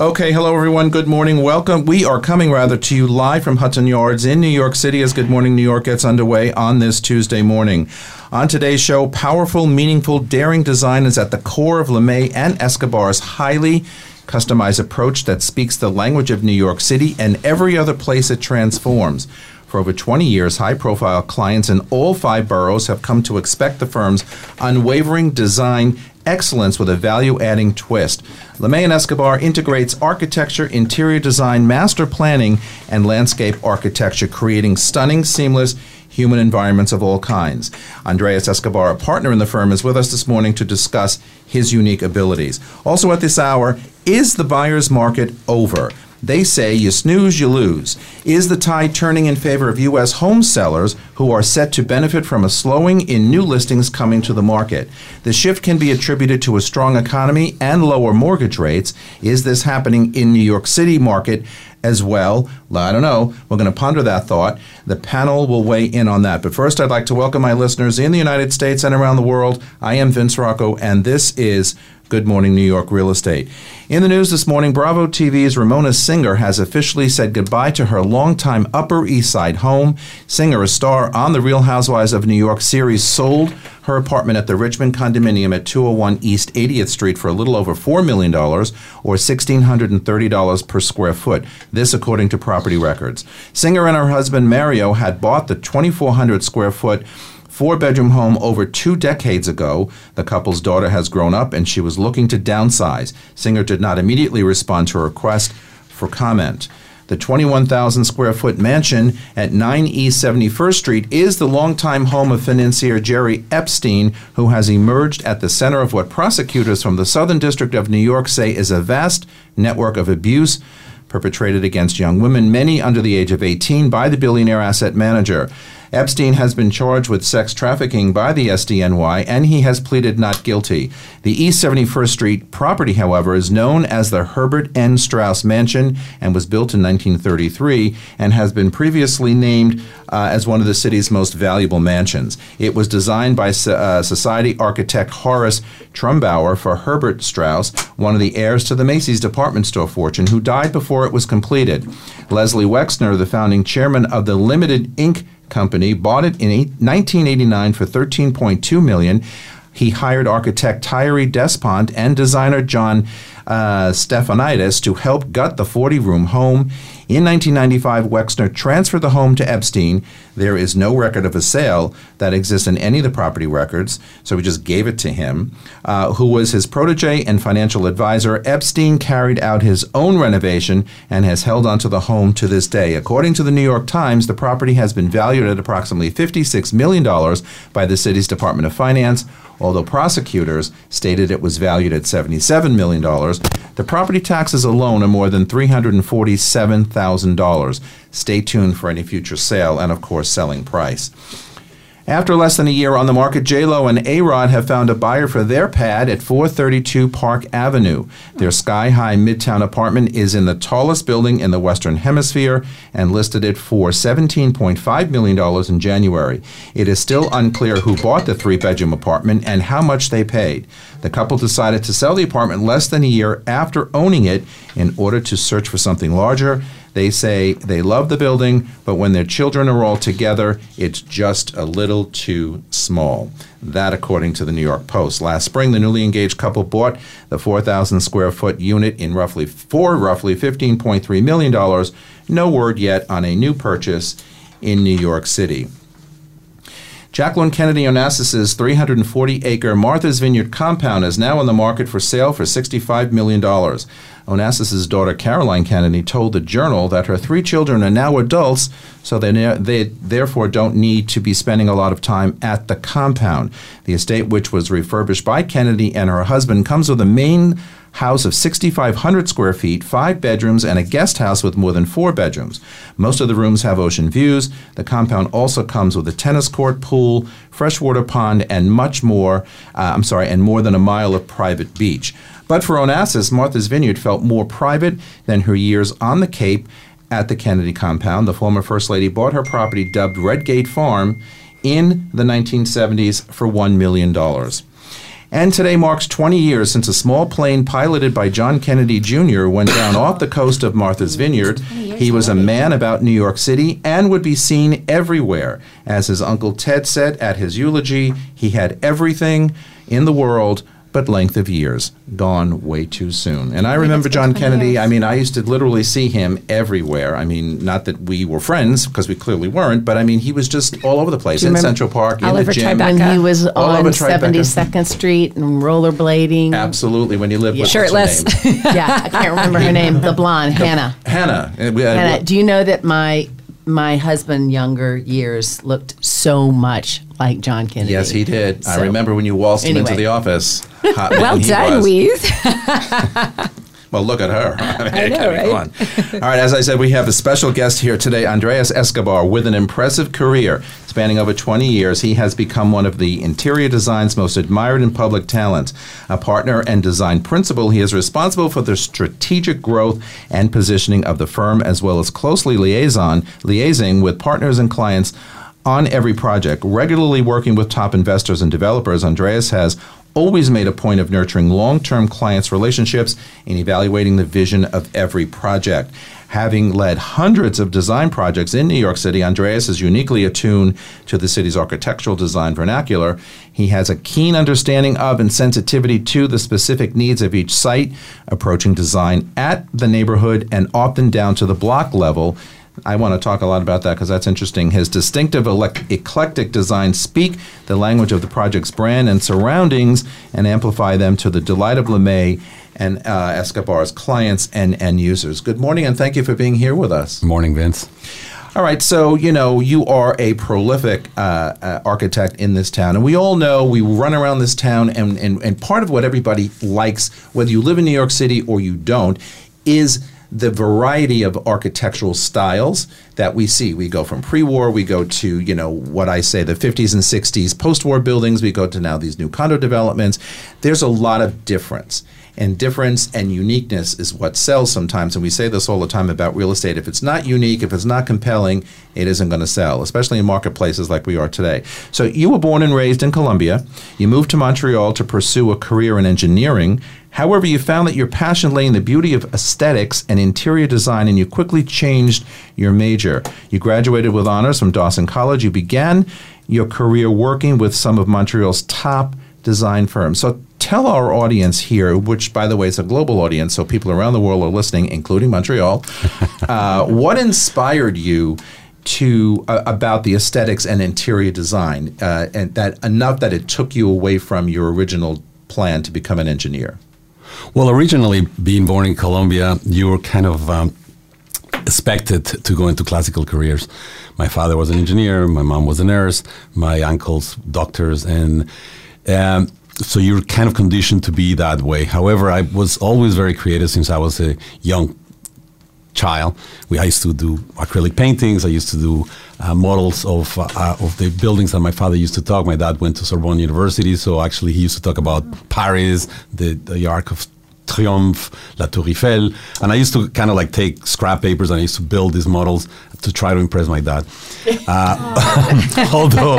Okay, hello everyone. Good morning. Welcome. We are coming rather to you live from Hudson Yards in New York City as Good Morning New York gets underway on this Tuesday morning. On today's show, powerful, meaningful, daring design is at the core of LeMay and Escobar's highly customized approach that speaks the language of New York City and every other place it transforms. For over 20 years, high profile clients in all five boroughs have come to expect the firm's unwavering design excellence with a value adding twist. LeMay and Escobar integrates architecture, interior design, master planning, and landscape architecture, creating stunning, seamless, human environments of all kinds. Andreas Escobar, a partner in the firm, is with us this morning to discuss his unique abilities. Also at this hour, is the buyer's market over? They say you snooze, you lose. Is the tide turning in favor of U.S. home sellers who are set to benefit from a slowing in new listings coming to the market? The shift can be attributed to a strong economy and lower mortgage rates. Is this happening in New York City market as well? I don't know. We're going to ponder that thought. The panel will weigh in on that. But first, I'd like to welcome my listeners in the United States and around the world. I am Vince Rocco, and this is Good Morning New York Real Estate. In the news this morning, Bravo TV's Ramona Singer has officially said goodbye to her longtime Upper East Side home. Singer, a star on the Real Housewives of New York series, sold her apartment at the Richmond condominium at 201 East 80th Street for a little over $4 million or $1,630 per square foot. This, according to property records. Singer and her husband Mario had bought the 2,400 square foot four bedroom home over two decades ago. The couple's daughter has grown up and she was looking to downsize. Singer did not immediately respond to a request for comment. The 21,000 square foot mansion at 9 East 71st Street is the longtime home of financier Jerry Epstein, who has emerged at the center of what prosecutors from the Southern District of New York say is a vast network of abuse perpetrated against young women, many under the age of 18, by the billionaire asset manager. Epstein has been charged with sex trafficking by the SDNY and he has pleaded not guilty. The East 71st Street property, however, is known as the Herbert N. Straus Mansion and was built in 1933 and has been previously named uh, as one of the city's most valuable mansions. It was designed by uh, society architect Horace Trumbauer for Herbert Straus, one of the heirs to the Macy's department store fortune, who died before it was completed. Leslie Wexner, the founding chairman of the Limited Inc company, bought it in 1989 for 13.2 million. He hired architect Thierry Despont and designer John uh, Stefanidis to help gut the 40 room home. In 1995, Wexner transferred the home to Epstein. There is no record of a sale that exists in any of the property records, so we just gave it to him, uh, who was his protege and financial advisor. Epstein carried out his own renovation and has held onto the home to this day. According to the New York Times, the property has been valued at approximately $56 million by the city's Department of Finance although prosecutors stated it was valued at $77 million. The property taxes alone are more than $347,000. Stay tuned for any future sale and, of course, selling price. After less than a year on the market, J-Lo and A-Rod have found a buyer for their pad at 432 Park Avenue. Their sky-high midtown apartment is in the tallest building in the Western Hemisphere and listed it for $17.5 million in January. It is still unclear who bought the three-bedroom apartment and how much they paid. The couple decided to sell the apartment less than a year after owning it in order to search for something larger. They say they love the building, but when their children are all together, it's just a little too small. That, according to the New York Post. Last spring, the newly engaged couple bought the 4,000 square foot unit in roughly for roughly $15.3 million. No word yet on a new purchase in New York City. Jacqueline Kennedy Onassis' 340 acre Martha's Vineyard compound is now on the market for sale for $65 million. Onassis' daughter Caroline Kennedy told the Journal that her three children are now adults, so they, ne- they therefore don't need to be spending a lot of time at the compound. The estate, which was refurbished by Kennedy and her husband, comes with a main house of 6,500 square feet, five bedrooms, and a guest house with more than four bedrooms. Most of the rooms have ocean views. The compound also comes with a tennis court, pool, freshwater pond, and much more. Uh, I'm sorry, and more than a mile of private beach. But for Onassis, Martha's Vineyard felt more private than her years on the Cape at the Kennedy compound. The former First Lady bought her property dubbed Redgate Farm in the 1970s for $1 million. And today marks 20 years since a small plane piloted by John Kennedy Jr. went down off the coast of Martha's Vineyard. He was a man about New York City and would be seen everywhere. As his uncle Ted said at his eulogy, he had everything in the world but length of years gone way too soon. And I remember John Kennedy. years. I mean, I used to literally see him everywhere. I mean, not that we were friends because we clearly weren't, but I mean, he was just all over the place in Central Park, in the gym. Tribeca? When he was All on over 72nd Street and rollerblading. Absolutely, when you lived with Shirtless. what's her name? yeah, I can't remember her name. The blonde, Hannah. Hannah. Uh, uh, Hannah, do you know that my my husband younger years looked so much like John Kennedy? Yes, he did. I remember when you waltzed him into the office. Hot Well done, was. Weeze. Well, look at her. I, know, right? All right, as I said, we have a special guest here today, Andreas Escobar, with an impressive career spanning over 20 years. He has become one of the interior design's most admired and public talents. A partner and design principal, he is responsible for the strategic growth and positioning of the firm, as well as closely liaison liaising with partners and clients on every project. Regularly working with top investors and developers, Andreas has always made a point of nurturing long term clients' relationships and evaluating the vision of every project. Having led hundreds of design projects in New York City, Andreas is uniquely attuned to the city's architectural design vernacular. He has a keen understanding of and sensitivity to the specific needs of each site, approaching design at the neighborhood and often down to the block level. I want to talk a lot about that because that's interesting. His distinctive elec- eclectic designs speak the language of the project's brand and surroundings and amplify them to the delight of LeMay and uh, Escobar's clients and end users. Good morning and thank you for being here with us. Good Morning, Vince. All right, so you know you are a prolific uh, uh, architect in this town, and we all know we run around this town, and, and and part of what everybody likes, whether you live in New York City or you don't, is the variety of architectural styles that we see. We go from pre-war, we go to you know what I say the 50s and 60s post-war buildings, we go to now these new condo developments. There's a lot of difference. And difference and uniqueness is what sells sometimes. And we say this all the time about real estate. If it's not unique, if it's not compelling, it isn't going to sell, especially in marketplaces like we are today. So you were born and raised in Colombia. You moved to Montreal to pursue a career in engineering. However, you found that your passion lay in the beauty of aesthetics and interior design, and you quickly changed your major. You graduated with honors from Dawson College. You began your career working with some of Montreal's top design firms. So tell our audience here, which by the way is a global audience, so people around the world are listening, including Montreal, uh, what inspired you to uh, about the aesthetics and interior design, uh, and that enough that it took you away from your original plan to become an engineer? Well, originally, being born in Colombia, you were kind of um, expected to go into classical careers. My father was an engineer, my mom was a nurse, my uncles doctors, and um, so you're kind of conditioned to be that way. However, I was always very creative since I was a young child. We I used to do acrylic paintings. I used to do uh, models of uh, uh, of the buildings that my father used to talk. My dad went to Sorbonne University, so actually he used to talk about Paris, the the Arc of Triomphe, La Tour Eiffel, and I used to kind of like take scrap papers and I used to build these models to try to impress my dad. Uh, although,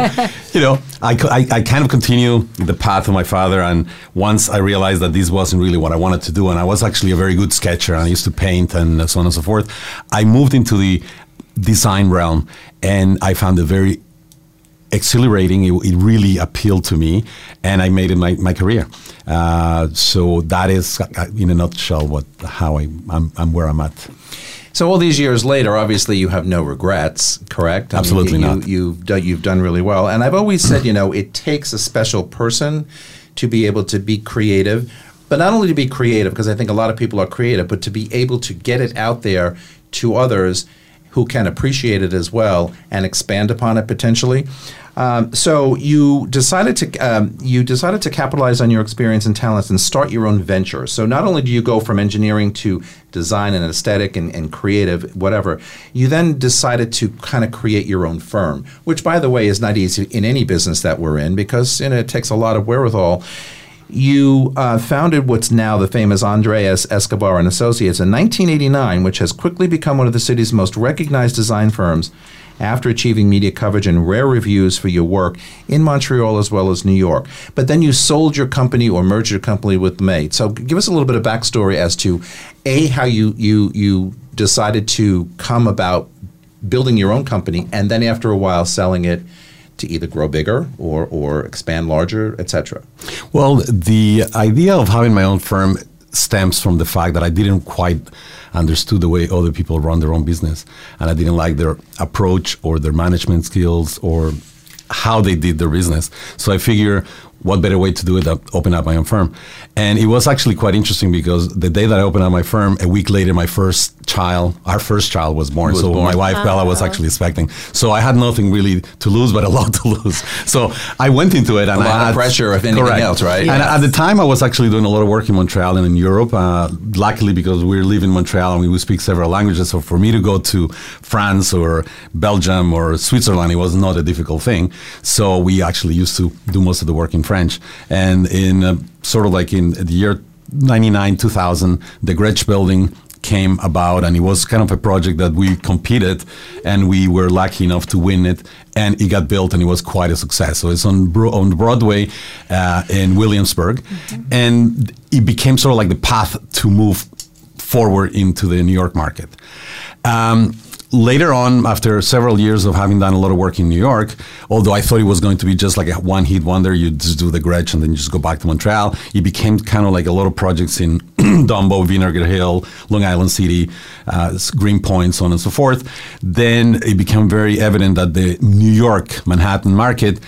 you know, I, I, I kind of continue the path of my father, and once I realized that this wasn't really what I wanted to do, and I was actually a very good sketcher, and I used to paint and so on and so forth, I moved into the design realm, and I found it very exhilarating. It, it really appealed to me, and I made it my, my career. Uh, so that is, uh, in a nutshell, what how I, I'm, I'm where I'm at. So all these years later, obviously you have no regrets, correct? I mean, Absolutely you, not. You, you've done, you've done really well, and I've always said, you know, it takes a special person to be able to be creative, but not only to be creative, because I think a lot of people are creative, but to be able to get it out there to others who can appreciate it as well and expand upon it potentially. Um, so you decided to um, you decided to capitalize on your experience and talents and start your own venture. So not only do you go from engineering to design and aesthetic and, and creative, whatever, you then decided to kind of create your own firm, which by the way is not easy in any business that we're in because you know, it takes a lot of wherewithal. You uh, founded what's now the famous Andres Escobar and Associates in 1989, which has quickly become one of the city's most recognized design firms after achieving media coverage and rare reviews for your work in Montreal as well as New York. But then you sold your company or merged your company with May. So give us a little bit of backstory as to a how you you you decided to come about building your own company and then after a while selling it to either grow bigger or, or expand larger, etc. Well, the idea of having my own firm stems from the fact that I didn't quite understood the way other people run their own business, and I didn't like their approach or their management skills or how they did their business. So I figure what better way to do it than open up my own firm? And it was actually quite interesting because the day that I opened up my firm, a week later, my first child, our first child, was born. Was so born. my wife Bella was actually expecting. So I had nothing really to lose, but a lot to lose. So I went into it, and a lot I had of pressure, if anything correct. else, right? Yes. And at the time, I was actually doing a lot of work in Montreal and in Europe. Uh, luckily, because we live in Montreal and we would speak several languages, so for me to go to France or Belgium or Switzerland, it was not a difficult thing. So we actually used to do most of the work in French. And in uh, sort of like in the year 99, 2000, the Gretsch building came about and it was kind of a project that we competed and we were lucky enough to win it and it got built and it was quite a success. So it's on, Bro- on broadway uh, in williamsburg. Mm-hmm. and it became sort of like the path to move forward into the new york market. Um, later on, after several years of having done a lot of work in New York, although I thought it was going to be just like a one hit wonder, you just do the Gretsch and then you just go back to Montreal, it became kind of like a lot of projects in Dumbo, Vinegar Hill, Long Island City, uh, Greenpoint, so on and so forth. Then it became very evident that the New York Manhattan market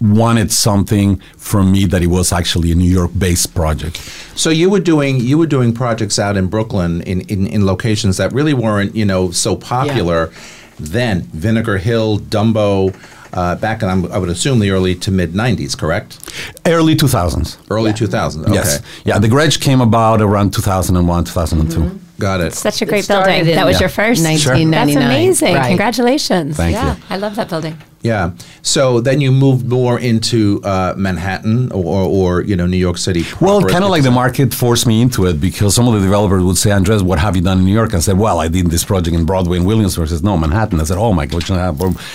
wanted something from me that it was actually a New York based project. So you were doing you were doing projects out in Brooklyn in, in, in locations that really weren't, you know, so popular yeah. then. Vinegar Hill, Dumbo, uh, back in I would assume the early to mid '90s, correct? Early 2000s. Early yeah. 2000s. Okay. Yes. Yeah, the Gretsch came about around 2001, 2002. Mm-hmm. Got it. Such a great building. That was yeah. your first. 1999. That's amazing. Right. Congratulations. Thank yeah, you. I love that building. Yeah. So then you moved more into uh, Manhattan or, or, you know New York City. Well, kind of like the market forced me into it because some of the developers would say, "Andres, what have you done in New York?" I said, "Well, I did this project in Broadway in Williamsburg." I said, "No, Manhattan." I said, "Oh my gosh!"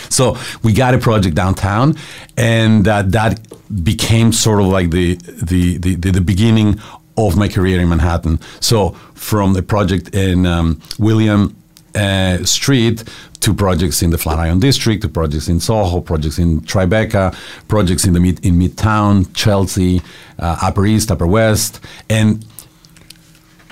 So we got a project downtown, and uh, that became sort of like the the the, the, the beginning of my career in Manhattan. So from the project in um, William uh, Street to projects in the Flatiron District, to projects in Soho, projects in Tribeca, projects in the mid, in Midtown, Chelsea, uh, Upper East, Upper West, and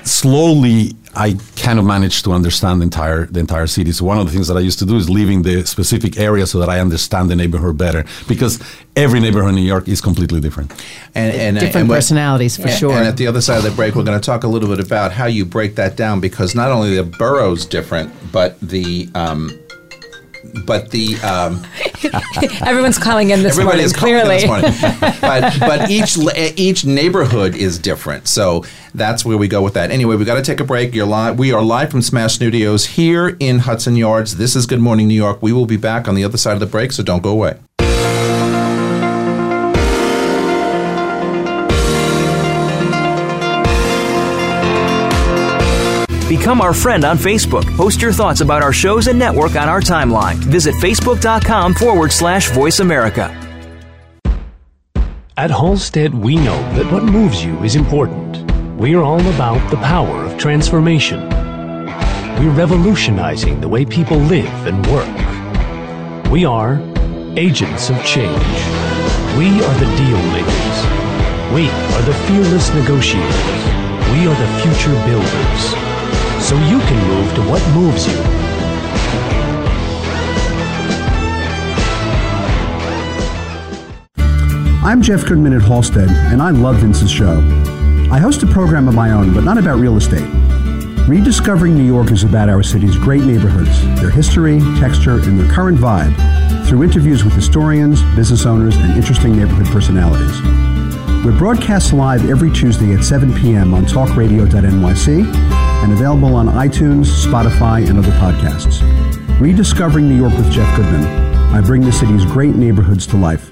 slowly I kind of managed to understand the entire the entire city. So one of the things that I used to do is leaving the specific area so that I understand the neighborhood better because every neighborhood in New York is completely different. And, and different and personalities for sure. And at the other side of the break, we're going to talk a little bit about how you break that down because not only the borough's different, but the um, but the um, everyone's calling in this everybody morning. Is clearly, this morning. but but each each neighborhood is different, so that's where we go with that. Anyway, we got to take a break. You're live. We are live from Smash Studios here in Hudson Yards. This is Good Morning New York. We will be back on the other side of the break, so don't go away. Become our friend on Facebook. Post your thoughts about our shows and network on our timeline. Visit facebook.com forward slash voice America. At Halstead, we know that what moves you is important. We're all about the power of transformation. We're revolutionizing the way people live and work. We are agents of change. We are the deal makers. We are the fearless negotiators. We are the future builders so you can move to what moves you. I'm Jeff Goodman at Halstead, and I love Vince's show. I host a program of my own, but not about real estate. Rediscovering New York is about our city's great neighborhoods, their history, texture, and their current vibe, through interviews with historians, business owners, and interesting neighborhood personalities. We're broadcast live every Tuesday at 7 p.m. on talkradio.nyc and available on iTunes, Spotify, and other podcasts. Rediscovering New York with Jeff Goodman. I bring the city's great neighborhoods to life.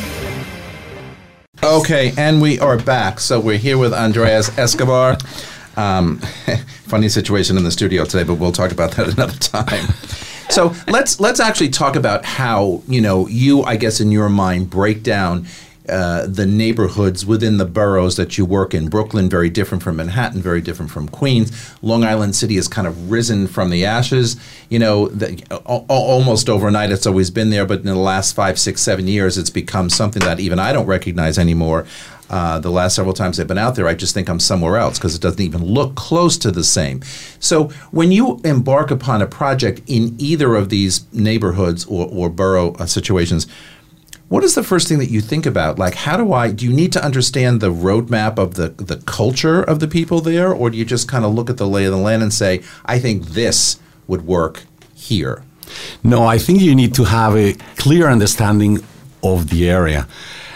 Okay, and we are back. So we're here with Andreas Escobar. Um, funny situation in the studio today, but we'll talk about that another time. So let's let's actually talk about how you know you, I guess, in your mind, break down uh, the neighborhoods within the boroughs that you work in. Brooklyn, very different from Manhattan, very different from Queens. Long Island City has kind of risen from the ashes. You know, the, al- almost overnight, it's always been there, but in the last five, six, seven years, it's become something that even I don't recognize anymore. Uh, the last several times I've been out there, I just think I'm somewhere else because it doesn't even look close to the same. So when you embark upon a project in either of these neighborhoods or, or borough uh, situations, what is the first thing that you think about? Like, how do I? Do you need to understand the roadmap of the the culture of the people there, or do you just kind of look at the lay of the land and say, I think this would work here? No, I think you need to have a clear understanding of the area.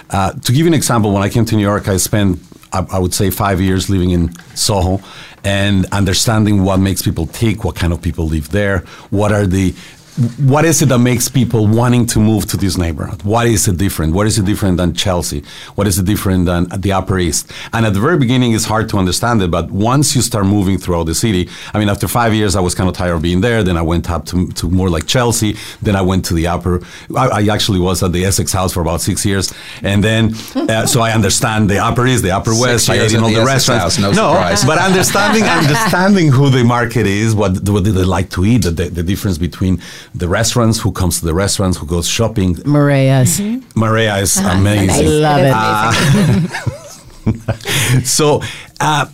Uh, to give you an example, when I came to New York, I spent, I, I would say, five years living in Soho and understanding what makes people tick, what kind of people live there, what are the what is it that makes people wanting to move to this neighborhood? What is it different? What is it different than Chelsea? What is it different than the Upper East? And at the very beginning, it's hard to understand it, but once you start moving throughout the city, I mean, after five years, I was kind of tired of being there. Then I went up to, to more like Chelsea. Then I went to the Upper. I, I actually was at the Essex House for about six years, and then uh, so I understand the Upper East, the Upper West. I years ate in all the the, restaurants. House, no surprise. but understanding understanding who the market is, what what do they like to eat, the, the difference between the restaurants, who comes to the restaurants, who goes shopping. Maria's. Mm-hmm. Mm-hmm. Maria is uh-huh. I amazing. love it. Ah. So uh,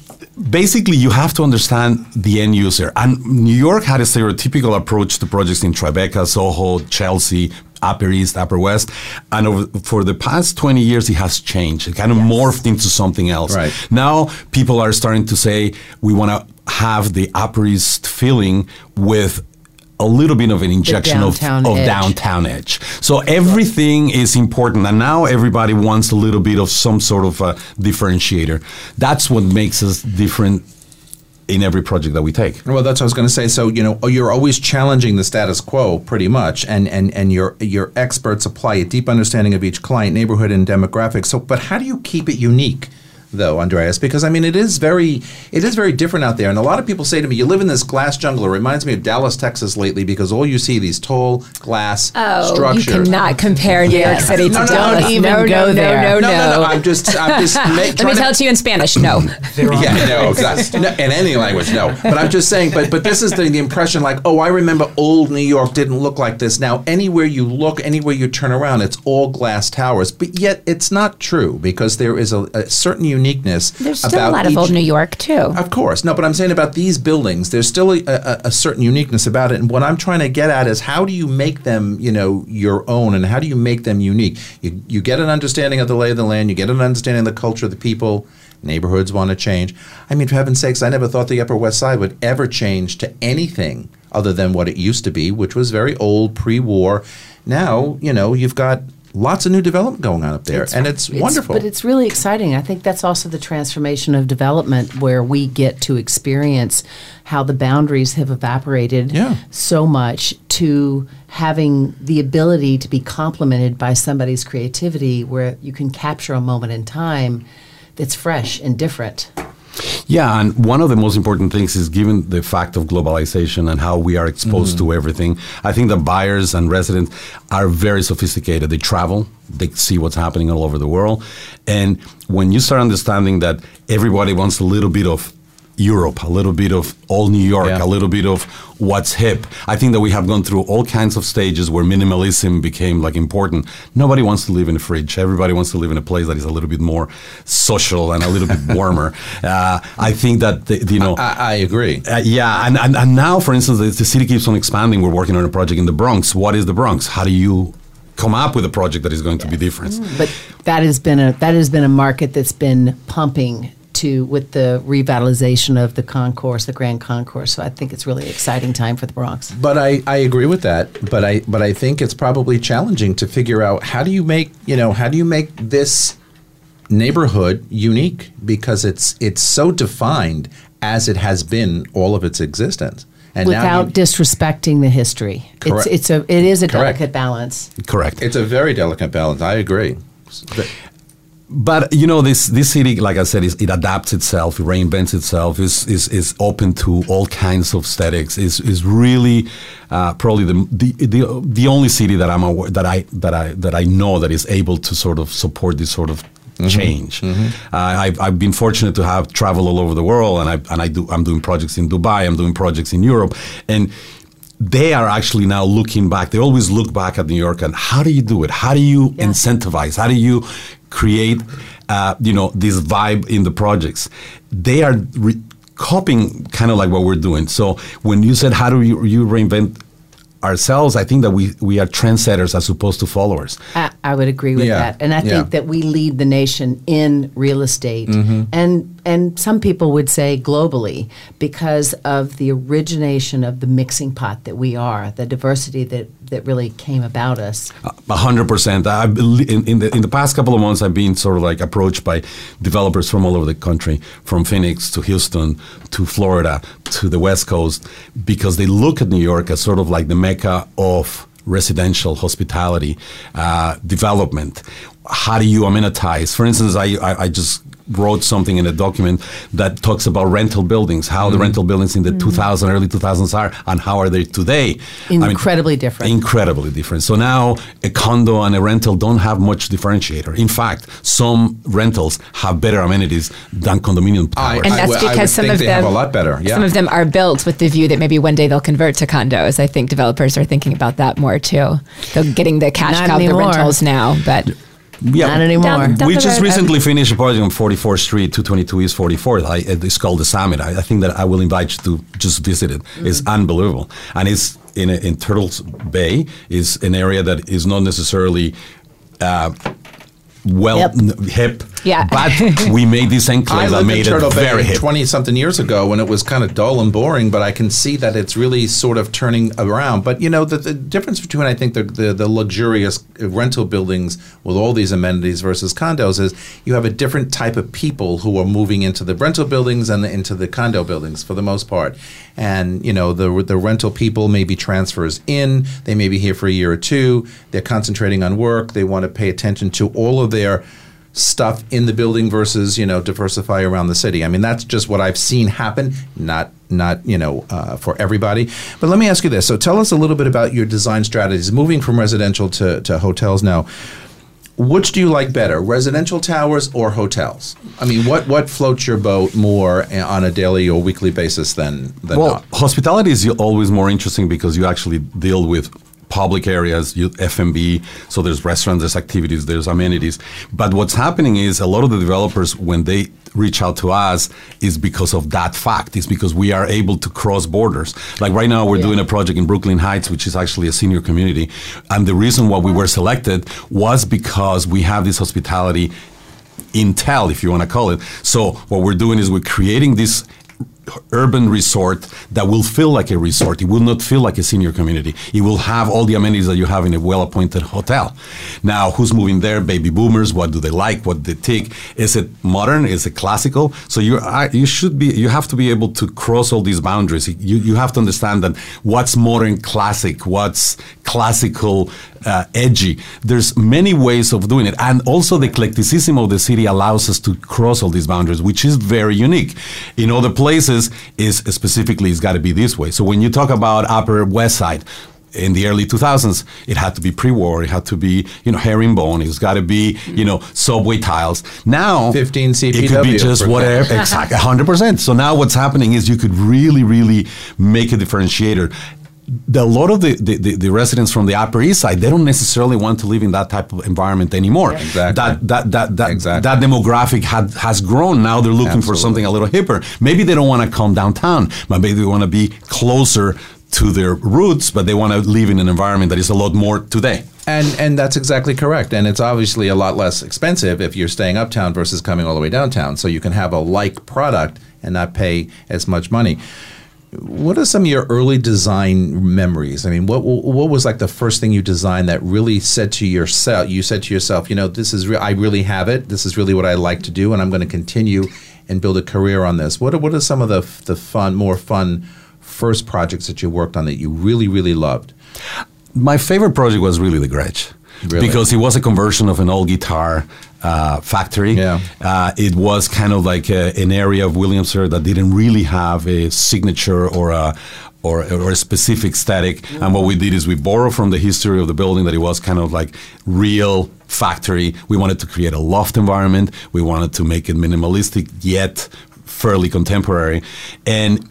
basically, you have to understand the end user. And New York had a stereotypical approach to projects in Tribeca, Soho, Chelsea. Upper East, Upper West, and over, for the past 20 years, it has changed. It kind of morphed into something else. Right. Now, people are starting to say we want to have the Upper East feeling with a little bit of an injection of, downtown of edge. downtown edge. So everything is important, and now everybody wants a little bit of some sort of a differentiator. That's what makes us different in every project that we take. Well, that's what I was going to say. So you know, you're always challenging the status quo, pretty much, and and and your your experts apply a deep understanding of each client, neighborhood, and demographic. So, but how do you keep it unique? Though Andreas, because I mean, it is very, it is very different out there, and a lot of people say to me, "You live in this glass jungle." It reminds me of Dallas, Texas, lately, because all you see these tall glass Oh, structures. you cannot compare New York City to No, no, Dallas. don't even no, go no, there. No, no, no, no, no. no. I'm just, I'm just. ma- Let me tell it to you in Spanish. No. yeah, no, exactly. No, in any language, no. But I'm just saying. But but this is the, the impression, like, oh, I remember old New York didn't look like this. Now, anywhere you look, anywhere you turn around, it's all glass towers. But yet, it's not true because there is a, a certain uniqueness There's about still a lot of old New York too. Of course, no. But I'm saying about these buildings, there's still a, a, a certain uniqueness about it. And what I'm trying to get at is how do you make them, you know, your own, and how do you make them unique? You you get an understanding of the lay of the land, you get an understanding of the culture of the people. Neighborhoods want to change. I mean, for heaven's sakes, I never thought the Upper West Side would ever change to anything other than what it used to be, which was very old, pre-war. Now, you know, you've got lots of new development going on up there, and it's, wonderful. But it's really exciting. I think that's also the transformation of development where we get to experience how the boundaries have evaporated Yeah. so much to having the ability to be complemented by somebody's creativity where you can capture a moment in time that's fresh and different. Yeah, and one of the most important things is given the fact of globalization and how we are exposed to mm-hmm. everything. I think the buyers and residents are very sophisticated. They travel, they see what's happening all over the world. And when you start understanding that everybody wants a little bit of Europe, a little bit of all New York, Yeah. a little bit of what's hip. I think that we have gone through all kinds of stages where minimalism became like important. Nobody wants to live in a fridge. Everybody wants to live in a place that is a little bit more social and a little bit warmer. Uh, I think that the, you know. I, I agree. Uh, yeah, and, and, and now, for instance, the, the city keeps on expanding. We're working on a project in the Bronx. What is the Bronx? How do you come up with a project that is going to be different? But that has been a that has been a market that's been pumping to with the revitalization of the concourse, the Grand Concourse. So I think it's really exciting time for the Bronx. But I, I agree with that. But I but I think it's probably challenging to figure out how do you make you know how do you make this neighborhood unique because it's it's so defined as it has been all of its existence. And now Without you- disrespecting the history, Correct. it's it's a it is a Correct. delicate balance. Correct. it's a very delicate balance. I agree. But- But you know, this this city, like I said, is, it adapts itself, it reinvents itself, is is, is open to all kinds of aesthetics. is is really uh, probably the, the the the only city that I'm aware that I that I that I know that is able to sort of support this sort of change. Uh, I've, I've been fortunate to have traveled all over the world, and I and I do I'm doing projects in Dubai, I'm doing projects in Europe, and they are actually now looking back. They always look back at New York and how do you do it? How do you incentivize? How do you create, uh, you know, this vibe in the projects? They are re- copying kind of like what we're doing. So when you said how do you, you reinvent ourselves, I think that we we are trendsetters as opposed to followers. I, I would agree with Yeah, that, and I yeah. think that we lead the nation in real estate, Mm-hmm. and and some people would say globally because of the origination of the mixing pot that we are, the diversity that that really came about us. A hundred percent. In, in the in the past couple of months, I've been sort of like approached by developers from all over the country, from Phoenix to Houston to Florida to the West Coast, because they look at New York as sort of like the mecca of residential hospitality uh, development. How do you amenitize? For instance, I, I, I just wrote something in a document that talks about rental buildings, how the mm-hmm. rental buildings in the mm-hmm. 2000 early 2000s are, and how are they today. I mean, Incredibly different. incredibly different. So now a condo and a rental don't have much differentiator. In fact, some rentals have better amenities than condominium I- And that's I would because some of they them have a lot better, yeah. Some of them are built with the view that maybe one day they'll convert to condos. I think developers are thinking about that more too. They're getting the cash Not cow of the rentals now, but yeah, Not anymore. Down- down we just road, recently finished a project on 44th Street, 222 East 44th. I, it's called the Summit. I, I think that I will invite you to just visit it. It's unbelievable, and it's in a, in Turtles Bay. is an area that is not necessarily. Uh, well, Yep. n- hip, Yeah. but we made this I enclave that lived made in it Turtle very Bay hip. twenty something years ago when it was kind of dull and boring, but I can see that it's really sort of turning around. But you know, the, the difference between I think the, the the luxurious uh, rental buildings with all these amenities versus condos is you have a different type of people who are moving into the rental buildings and the, into the condo buildings for the most part. And you know, the the rental people maybe transfers in, they may be here for a year or two. They're concentrating on work. They want to pay attention to all of their stuff in the building versus you know diversify around the city. I mean that's just what I've seen happen. Not not you know uh, for everybody. But let me ask you this. So tell us a little bit about your design strategies, moving from residential to, to hotels now. Which do you like better, residential towers or hotels? I mean, what, what floats your boat more uh, on a daily or weekly basis than, than well, not? hospitality is always more interesting because you actually deal with public areas, you, F&B, so there's restaurants, there's activities, there's amenities. But what's happening is a lot of the developers, when they reach out to us, is because of that fact. It's because we are able to cross borders. Like right now, we're doing a project in Brooklyn Heights, which is actually a senior community. And the reason why we were selected was because we have this hospitality intel, if you want to call it. So what we're doing is we're creating this urban resort that will feel like a resort. It will not feel like a senior community. It will have all the amenities that you have in a well-appointed hotel. Now, who's moving there? Baby boomers. What do they like? What do they take? Is it modern? Is it classical? So you you should be you have to be able to cross all these boundaries. You you have to understand that what's modern, classic, what's classical, uh, edgy. There's many ways of doing it, and also the eclecticism of the city allows us to cross all these boundaries, which is very unique. In other places, is specifically it's got to be this way. So when you talk about Upper West Side. In the early 2000s, it had to be pre-war. It had to be, you know, herringbone. It's got to be, you know, subway tiles. Now, 15 CPW. It could be just whatever. exactly, 100. percent So now what's happening is you could really, really make a differentiator the, a lot of the, the, the, residents from the Upper East Side, they don't necessarily want to live in that type of environment anymore. Exactly. That that that that, Exactly. that demographic had, has grown. Now they're looking for something a little hipper. Maybe they don't want to come downtown, but maybe they want to be closer to their roots, but they want to live in an environment that is a lot more today. And and that's exactly correct. And it's obviously a lot less expensive if you're staying uptown versus coming all the way downtown. So you can have a like product and not pay as much money. What are some of your early design memories? I mean, what what was like the first thing you designed that really said to yourself? You said to yourself, you know, this is re- I really have it. This is really what I like to do, and I'm going to continue and build a career on this. What are, what are some of the the fun, more fun first projects that you worked on that you really really loved? My favorite project was really the Gretsch. Really? Because it was a conversion of an old guitar uh, factory. Yeah. Uh, it was kind of like a, an area of Williamsburg that didn't really have a signature or a or, or a specific static. And what we did is we borrowed from the history of the building that it was kind of like real factory. We wanted to create a loft environment. We wanted to make it minimalistic yet fairly contemporary. And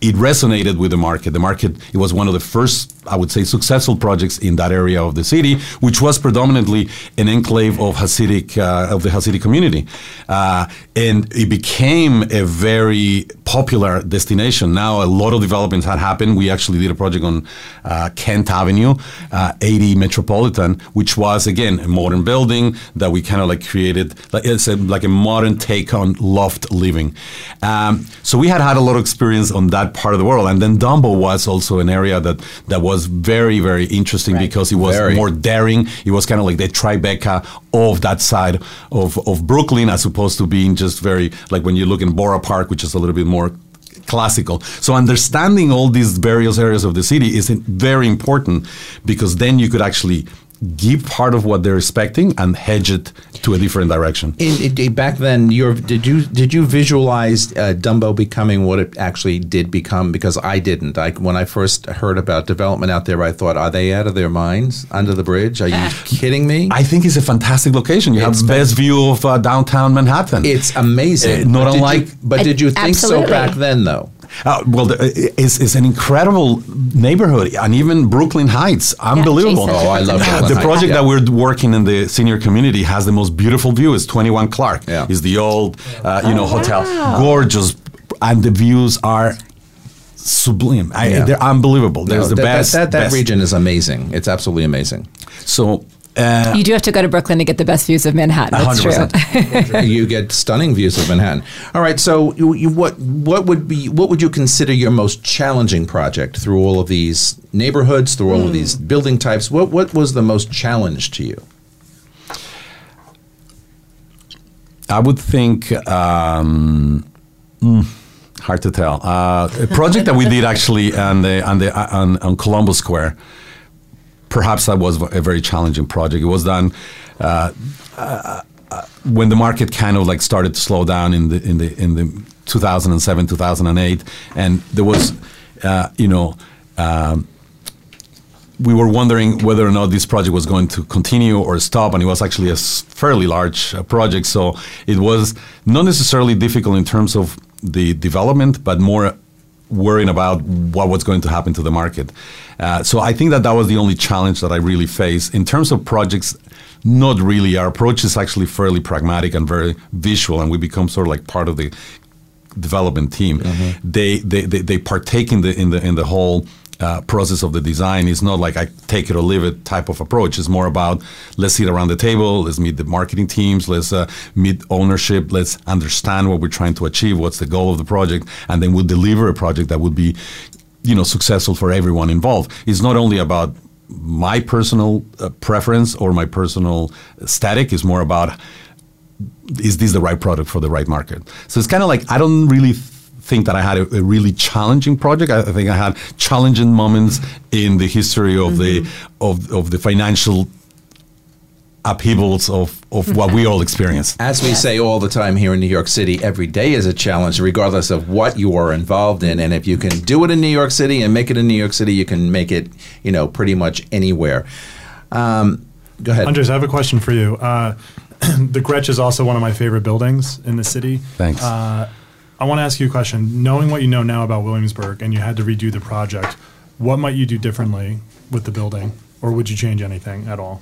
it resonated with the market. The market, it was one of the first, I would say, successful projects in that area of the city, which was predominantly an enclave of Hasidic, uh, of the Hasidic community. Uh, and it became a very popular destination. Now, a lot of developments had happened. We actually did a project on uh, Kent Avenue, uh, 80 Metropolitan, which was, again, a modern building that we kind of like created. Like, it's a, like a modern take on loft living. Um, so we had had a lot of experience on that part of the world. And then Dumbo was also an area that, that was very, very interesting because it was Very. more daring. It was kind of like the Tribeca of that side of, of Brooklyn, as opposed to being just very, like when you look in Borough Park, which is a little bit more classical. So understanding all these various areas of the city is very important because then you could actually give part of what they're expecting and hedge it to a different direction. In, in- back then, your did you did you visualize uh, Dumbo becoming what it actually did become? Because I didn't. I, when I first heard about development out there, I thought, are they out of their minds under the bridge? Are you kidding me? I think it's a fantastic location. You It's have the best view of uh, downtown Manhattan. it's amazing. Uh, not But did you- unlike- but did you think Absolutely. so back then, though? Uh, well, the, it's, it's an incredible neighborhood, and even Brooklyn Heights, unbelievable. Jason Oh, I love Brooklyn Brooklyn the project Yeah. that we're working in the senior community has the most beautiful view. It's 21 Clark. Yeah. It's the old, uh, you know, hotel. Gorgeous, and the views are sublime. I, Yeah. They're unbelievable. There's No, the that, that- best. That, that, best. region is amazing. It's absolutely amazing. So. Uh, You do have to go to Brooklyn to get the best views of Manhattan. That's 100%. true. you get stunning views of Manhattan. All right, so you, you, what what would be what would you consider your most challenging project through all of these neighborhoods, through all of these building types? What what was the most challenge to you? I would think um, mm, hard to tell. Uh, a project that we did actually on the on the on, on Columbus Square. Perhaps that was a very challenging project. It was done uh, uh, uh, when the market kind of like started to slow down in the in the in the 2007 2008, and there was uh, you know. Um, we were wondering whether or not this project was going to continue or stop, and it was actually a fairly large uh, project. So it was not necessarily difficult in terms of the development, but more worrying about what was going to happen to the market. Uh, so I think that that was the only challenge that I really faced. In terms of projects, not really. Our approach is actually fairly pragmatic and very visual, and we become sort of like part of the development team. They, they they they partake in the in the in the whole uh, process of the design. It's not like I take it or leave it type of approach. It's more about let's sit around the table, let's meet the marketing teams, let's uh, meet ownership, let's understand what we're trying to achieve, what's the goal of the project, and then we'll deliver a project that would be, you know, successful for everyone involved. It's not only about my personal uh, preference or my personal static. It's more about is this the right product for the right market? So it's kind of like I don't really think that I had a, a really challenging project. I, I think I had challenging moments in the history of the of, of the financial upheavals of, of what we all experience. As we say all the time here in New York City, every day is a challenge, regardless of what you are involved in. And if you can do it in New York City and make it in New York City, you can make it, you know, pretty much anywhere. Um, go ahead. Andres, I have a question for you. Uh, the Gretsch is also one of my favorite buildings in the city. Thanks. Uh, I want to ask you a question. Knowing what you know now about Williamsburg and you had to redo the project, what might you do differently with the building? Or would you change anything at all?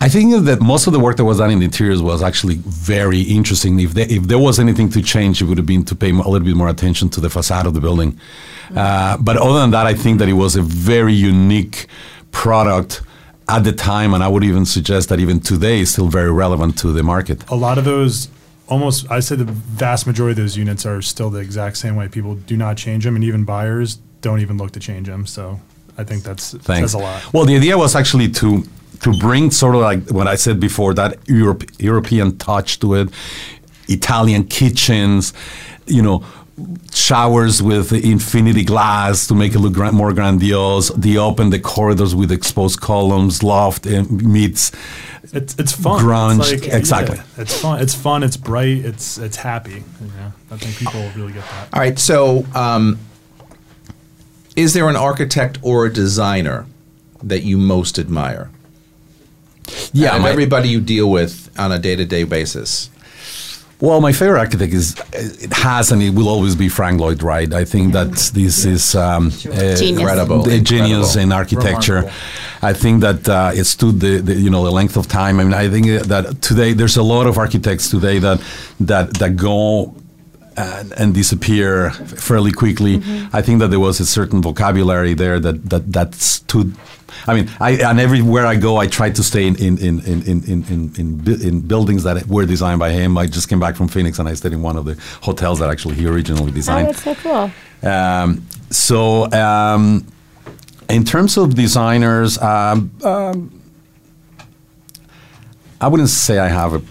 I think that most of the work that was done in the interiors was actually very interesting. If there, if there was anything to change, it would have been to pay a little bit more attention to the facade of the building. Uh, but other than that, I think that it was a very unique product at the time, and I would even suggest that even today is still very relevant to the market. A lot of those, almost, I say the vast majority of those units are still the exact same way. People do not change them, and even buyers don't even look to change them. So I think that's Thanks. says a lot. Well, the idea was actually to to bring sort of like what I said before that Europe, European touch to it, Italian kitchens, you know, showers with infinity glass to make it look gra- more grandiose. The open the corridors with exposed columns, loft and meets. It's it's fun. Grunge, It's exactly. yeah, it's fun. It's fun. It's bright. It's it's happy. Yeah, I think people really get that. All right. So, um, is there an architect or a designer that you most admire? Yeah, Out of my- everybody you deal with on a day-to-day basis. Well, my favorite architect is it has and it will always be Frank Lloyd Wright. I think that this is um, uh, Genius. Incredible, the genius incredible. in architecture. Remarkable. I think that uh, it stood the, the you know the length of time. I mean, I think that today there's a lot of architects today that that that go. And, and disappear fairly quickly. I think that there was a certain vocabulary there that that that stood. I mean, I and everywhere I go, I try to stay in in in in in in, in, in, in buildings that were designed by him. I just came back from Phoenix and I stayed in one of the hotels that actually he originally designed. Oh, that's so cool. Um, so, um, in terms of designers, um, um, I wouldn't say I have a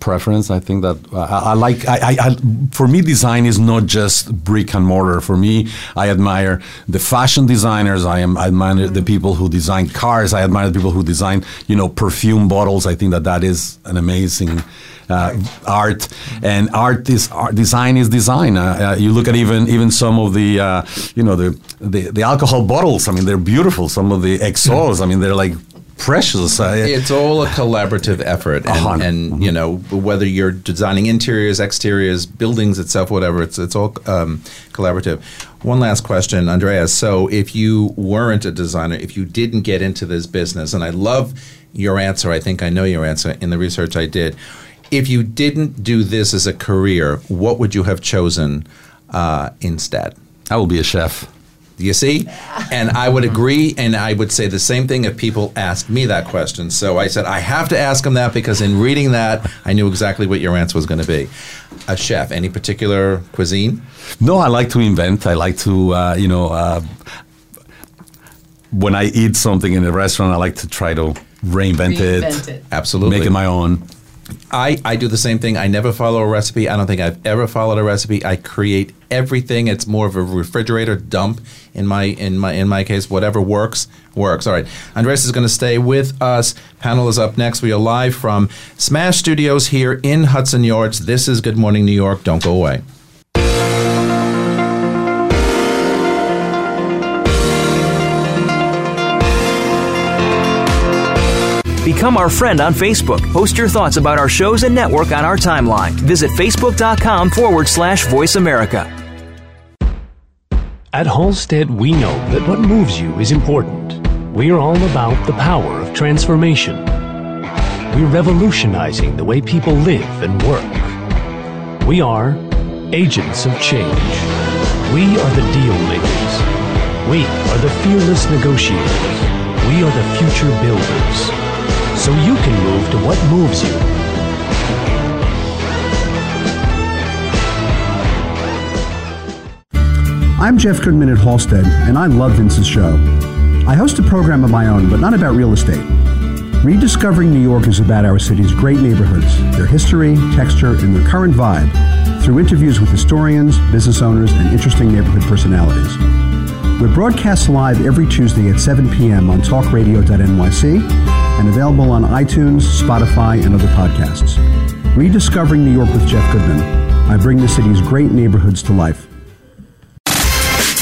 preference. I think that uh, I, I like. I, I, I, for me, design is not just brick and mortar. For me, I admire the fashion designers. I am I admire the people who design cars. I admire the people who design, you know, perfume bottles. I think that that is an amazing. Uh, art and art is art, design is design. Uh, uh, you look at even even some of the uh, you know the, the the alcohol bottles. I mean, they're beautiful. Some of the exos. I mean, they're like precious. Uh, It's all a collaborative effort, Uh-huh. and, and you know whether you're designing interiors, exteriors, buildings itself, whatever. It's it's all um, collaborative. One last question, Andreas. So, if you weren't a designer, if you didn't get into this business, and I love your answer, I think I know your answer in the research I did. If you didn't do this as a career, what would you have chosen uh, instead? I will be a chef. You see? And I would agree, and I would say the same thing if people asked me that question. So I said, I have to ask them that because in reading that, I knew exactly what your answer was going to be. A chef, any particular cuisine? No, I like to invent. I like to, uh, you know, uh, when I eat something in a restaurant, I like to try to reinvent, Reinvent it, it. Absolutely. make it my own. I, I do the same thing. I never follow a recipe. I don't think I've ever followed a recipe. I create everything. It's more of a refrigerator dump in my in my in my case. Whatever works works. All right. Andres is going to stay with us. Panel is up next. We are live from Smash Studios here in Hudson Yards. This is Good Morning New York. Don't go away. Become our friend on Facebook. Post your thoughts about our shows and network on our timeline. Visit facebook.com forward slash voice America. At Halstead, we know that what moves you is important. We're all about the power of transformation. We're revolutionizing the way people live and work. We are agents of change. We are the deal makers. We are the fearless negotiators. We are the future builders. So you can move to what moves you. I'm Jeff Goodman at Halstead, and I love Vince's show. I host a program of my own, but not about real estate. Rediscovering New York is about our city's great neighborhoods, their history, texture, and their current vibe through interviews with historians, business owners, and interesting neighborhood personalities. We're broadcast live every Tuesday at 7 p.m. on talkradio.nyc and available on iTunes, Spotify, and other podcasts. Rediscovering New York with Jeff Goodman. I bring the city's great neighborhoods to life.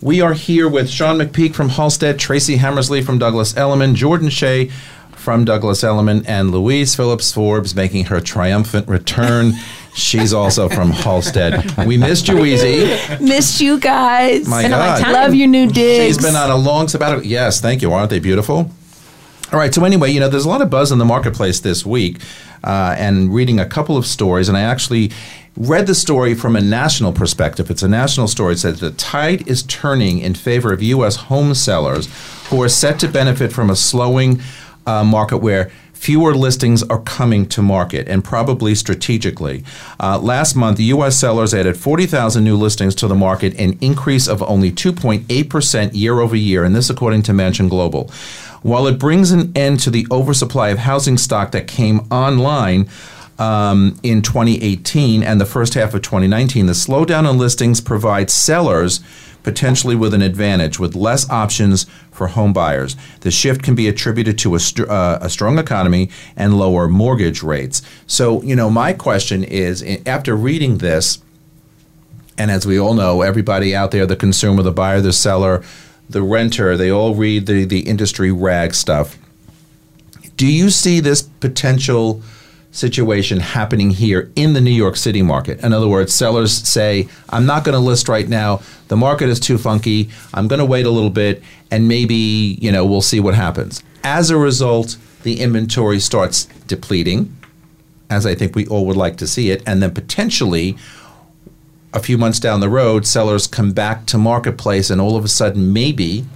we are here with Sean McPeak from Halstead, Tracy Hammersley from Douglas Elliman, Jordan Shea from Douglas Elliman and Louise Phillips Forbes making her triumphant return. She's also from Halstead. We missed you, Weezy. Missed you guys. My Been God. Love your new digs. She's been on a long sabbatical. Yes, thank you. Aren't they beautiful? All right. So anyway, you know, there's a lot of buzz in the marketplace this week, uh, and reading a couple of stories, and I actually read the story from a national perspective. It's a national story. It says the tide is turning in favor of U.S. home sellers, who are set to benefit from a slowing uh, market where fewer listings are coming to market and probably strategically. Uh, last month, U.S. sellers added 40,000 new listings to the market, an increase of only 2.8% year over year, and this according to Mansion Global. While it brings an end to the oversupply of housing stock that came online, um, in 2018 and the first half of 2019, the slowdown in listings provides sellers potentially with an advantage, with less options for home buyers. The shift can be attributed to a, str- uh, a strong economy and lower mortgage rates. So, you know, my question is after reading this, and as we all know, everybody out there, the consumer, the buyer, the seller, the renter, they all read the, the industry rag stuff. Do you see this potential situation happening here in the New York City market? In other words, sellers say, I'm not going to list right now. The market is too funky. I'm going to wait a little bit and maybe, you know, we'll see what happens. As a result, the inventory starts depleting, as I think we all would like to see it, and then potentially a few months down the road, sellers come back to marketplace and all of a sudden maybe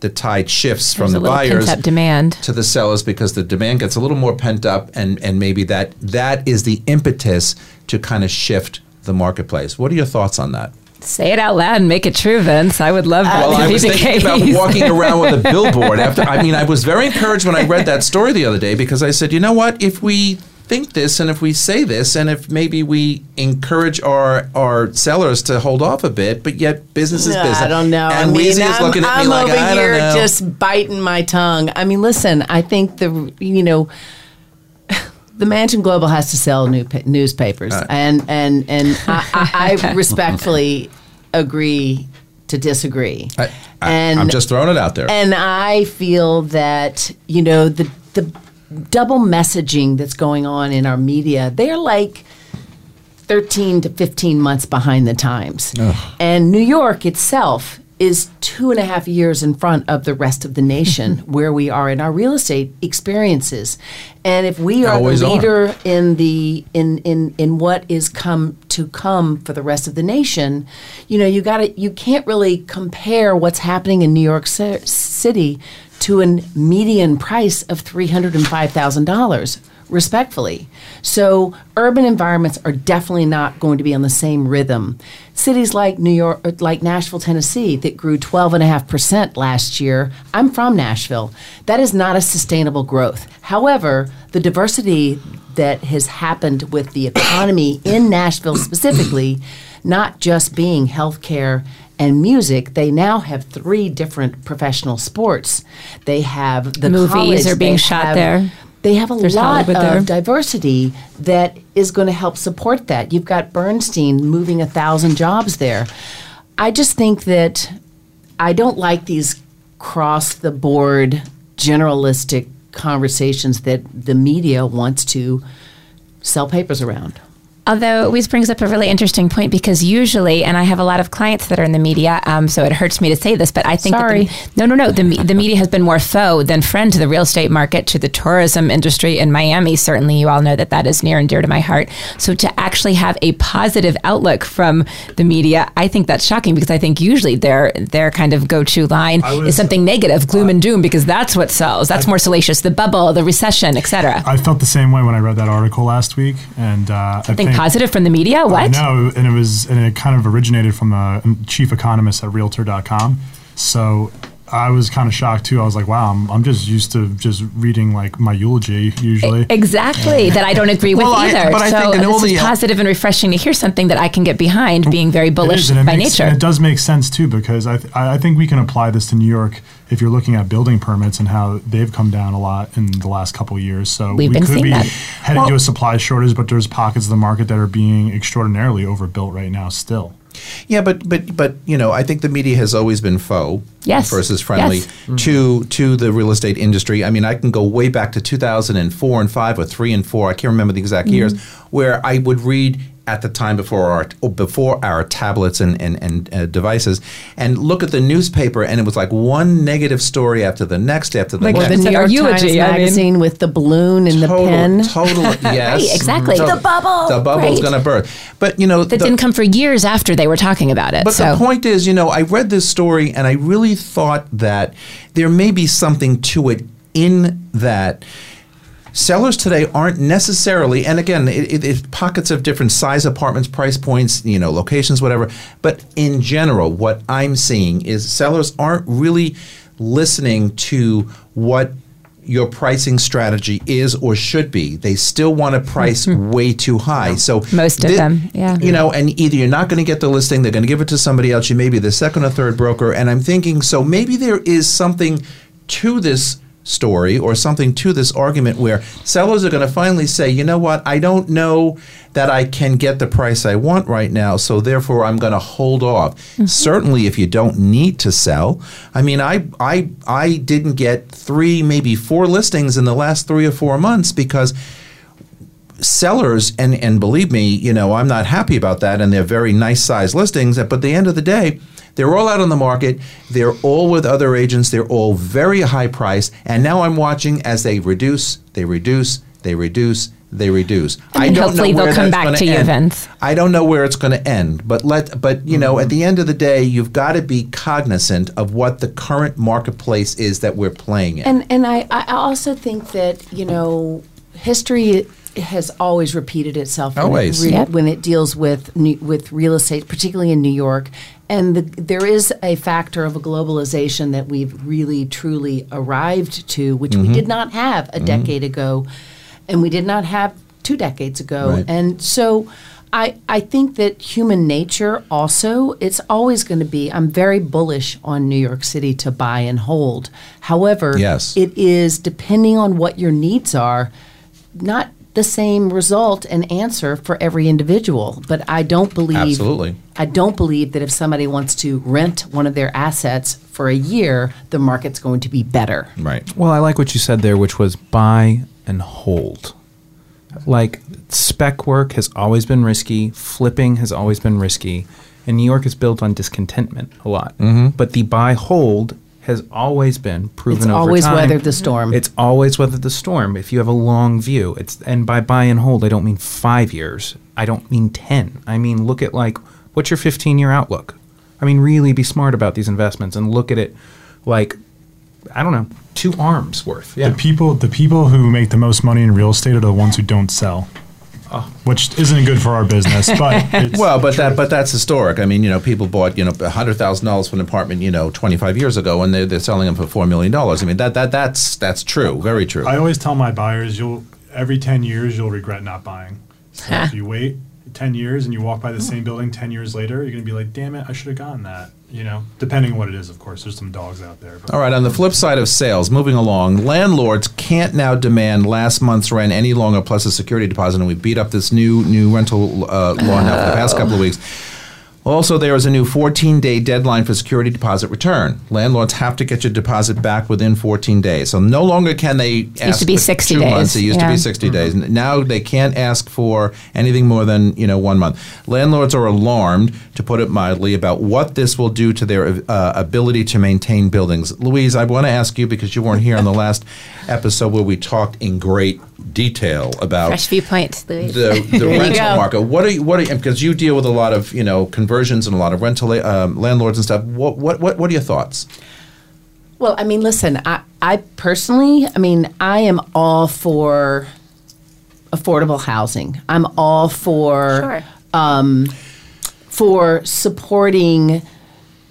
the tide shifts from There's the buyers demand. to the sellers because the demand gets a little more pent up and, and maybe that that is the impetus to kind of shift the marketplace. What are your thoughts on that? Say it out loud and make it true, Vince. I would love that Well, to I was thinking case. about walking around with a billboard after I mean I was very encouraged when I read that story the other day because I said, you know what, if we think this and if we say this and if maybe we encourage our our sellers to hold off a bit, but yet business is business. I don't know. And I mean, I'm, looking at I'm me like over I don't here know. just biting my tongue. I mean, listen. I think the you know the Mansion Global has to sell new pa- newspapers, and and and I, I, I respectfully agree to disagree. I, I, and I'm just throwing it out there. and I feel that you know the the double messaging that's going on in our media. They're like. 13 to 15 months behind the times. And New York itself is two and a half years in front of the rest of the nation where we are in our real estate experiences. And if we are Always the are. leader in the in, in in what is come to come for the rest of the nation, you know, you got to you can't really compare what's happening in New York Ci- City to a median price of $305,000 respectfully. So urban environments are definitely not going to be on the same rhythm. Cities like New York, uh, like Nashville, Tennessee, that grew 12.5% last year. I'm from Nashville. That is not a sustainable growth. However, the diversity that has happened with the economy in Nashville specifically, not just being healthcare and music, they now have three different professional sports. They have the Movies college, are being shot have- there. They have a There's lot Hollywood of there. diversity that is going to help support that. You've got Bernstein moving a thousand jobs there. I just think that I don't like these cross the board generalistic conversations that the media wants to sell papers around. Although Louise brings up a really interesting point because usually, and I have a lot of clients that are in the media, um, so it hurts me to say this, but I think that Sorry. the, no, no, no, the, the media has been more foe than friend to the real estate market, to the tourism industry in Miami. Certainly, you all know that that is near and dear to my heart. So to actually have a positive outlook from the media, I think that's shocking because I think usually their their kind of go to line was- is something negative, gloom and doom, because that's what sells. That's more salacious. The bubble, the recession, etc. I felt the same way when I read that article last week, and uh, I Think think positive from the media. Uh, what? No, and it was and it kind of originated from the chief economist at Realtor.com. So I was kind of shocked too. I was like, wow, I'm, I'm just used to just reading like my eulogy usually. Exactly, that I don't agree with Well, I- either. but I so all this is positive and refreshing to hear something that I can get behind, being very bullish is, and it by makes, nature. It does make sense too because I, th- I I think we can apply this to New York if you're looking at building permits and how they've come down a lot in the last couple of years. So We've we been could be that. heading to a supply shortage, but there's pockets of the market that are being extraordinarily overbuilt right now still. Yeah, but but but you know, I think the media has always been foe Yes. versus friendly Yes. Mm-hmm. to to the real estate industry. I mean, I can go way back to 2004 and 5 or 3 and 4. I can't remember the exact mm-hmm. years where I would read at the time before our or before our tablets and and, and uh, devices and look at the newspaper and it was like one negative story after the next after the next. Like next. the New our York eulogy, Times I mean- magazine with the balloon and the pen. total, yes, Right, exactly. Total- The bubble, The bubble's right. going to burst. But you know, That the- didn't come for years after they were talking about it. But so the point is, you know, I read this story and I really thought that there may be something to it in that sellers today aren't necessarily, and again, it, it, it's pockets of different size apartments, price points, you know, locations, whatever. But in general, what I'm seeing is sellers aren't really listening to what your pricing strategy is or should be. They still want to price way too high. So Most of thi- them, yeah. You know, and either you're not going to get the listing, they're going to give it to somebody else. You may be the second or third broker. And I'm thinking, so maybe there is something to this story or something to this argument where sellers are going to finally say, you know what, I don't know that I can get the price I want right now, so therefore I'm going to hold off. Mm-hmm. Certainly, if you don't need to sell, I mean, I I I didn't get three, maybe four listings in the last three or four months because sellers and and believe me you know i'm not happy about that and they're very nice size listings but at the end of the day they're all out on the market. They're all with other agents. They're all very high price and now i'm watching as they reduce they reduce they reduce they reduce. And i don't hopefully know where they'll come back gonna to you. Vince. i don't know where it's going to end but let but you know mm-hmm. at the end of the day you've got to be cognizant of what the current marketplace is that we're playing in. And and I, I also think that you know history has always repeated itself when it Always. re- Yep. when it deals with new, with real estate, particularly in New York. And the, there is a factor of a globalization that we've really truly arrived to, which Mm-hmm. we did not have a decade ago, and we did not have two decades ago. Right. And so. I, I think that human nature also, it's always going to be, I'm very bullish on New York City to buy and hold. However, Yes. it is depending on what your needs are, not the same result and answer for every individual. But I don't believe Absolutely. I don't believe that if somebody wants to rent one of their assets for a year, the market's going to be better. right Well, I like what you said there, which was buy and hold. Like spec work has always been risky, flipping has always been risky, and New York is built on discontentment a lot. Mm-hmm. But the buy hold has always been proven It's over always time. weathered the storm. It's always weathered the storm. If you have a long view, it's and by buy and hold, I don't mean five years. I don't mean ten. I mean look at like what's your fifteen year outlook. I mean really be smart about these investments and look at it like I don't know two arms worth. Yeah. The people, the people who make the most money in real estate are the ones who don't sell, which isn't good for our business. But it's Well, but that but that's historic. I mean, you know, people bought you know hundred thousand dollars for an apartment, you know, twenty five years ago, and they're, they're selling them for four million dollars. I mean, that that that's that's true, very true. I always tell my buyers, you'll every ten years you'll regret not buying. So if you wait ten years and you walk by the same building ten years later, you're gonna be like, damn it, I should have gotten that. You know, depending on what it is, of course. There's some dogs out there. All right. On the flip side of sales, moving along, landlords can't now demand last month's rent any longer plus a security deposit, and we beat up this new new rental uh, law now for the past couple of weeks. Also, there is a new 14 day deadline for security deposit return. Landlords have to get your deposit back within 14 days. So no longer can they ask to be for 60 two days, months. It used to be 60 days. Now they can't ask for anything more than you know one month. Landlords are alarmed, to put it mildly, about what this will do to their uh, ability to maintain buildings. Louise, I want to ask you because you weren't here on the last episode where we talked in great detail about fresh viewpoint, Louis. the, the rental market. What are you, what are you, because you deal with a lot of you know conversions and a lot of rental um, landlords and stuff. What, what what what are your thoughts? Well, I mean, listen, I, I personally, I mean, I am all for affordable housing. I'm all for Sure. for supporting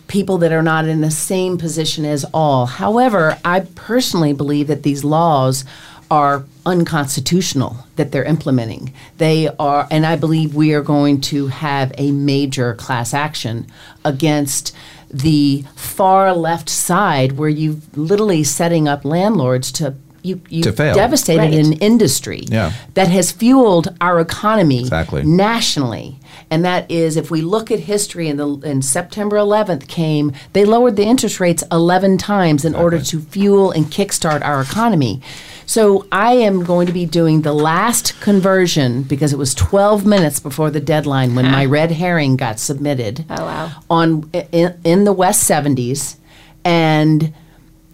people that are not in the same position as all. However, I personally believe that these laws are unconstitutional that they're implementing. They are, and I believe we are going to have a major class action against the far left side where you literally setting up landlords to you you To fail. devastated Right. an industry Yeah. that has fueled our economy Exactly. nationally. And that is, if we look at history, and the and September 11th came, they lowered the interest rates 11 times in order to fuel and kickstart our economy. So I am going to be doing the last conversion because it was 12 minutes before the deadline when my red herring got submitted. Oh, wow. On in, in the West 70s, and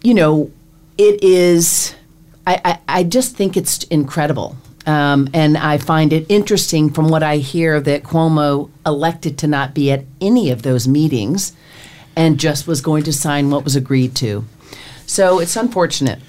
you know, it is. I, I, I just think it's incredible. Um, and I find it interesting from what I hear that Cuomo elected to not be at any of those meetings and just was going to sign what was agreed to. So it's unfortunate.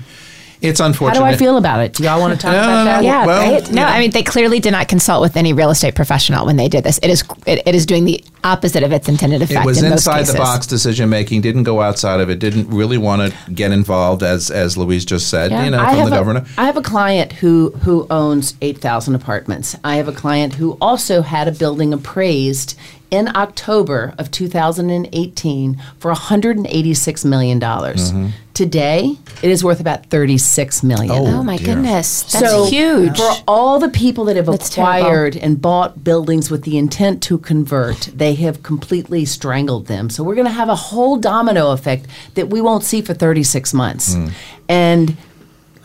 It's unfortunate. How do I feel about it? Do y'all want to talk No, about no, that? no. Yeah, Well, right. No, you know. I mean they clearly did not consult with any real estate professional when they did this. It is it, it is doing the opposite of its intended effect. It was in most inside the box decision making. Didn't go outside of it. Didn't really want to get involved, as as Louise just said. You know, I from the a- governor. I have a client who who owns eight thousand apartments. I have a client who also had a building appraised in October of 2018 for 186 million dollars. Mm-hmm. Today, it is worth about 36 million. Oh my dear. goodness, that's so huge. For all the people that have That's terrible. acquired and bought buildings with the intent to convert, they have completely strangled them. So we're going to have a whole domino effect that we won't see for 36 months. Hmm. And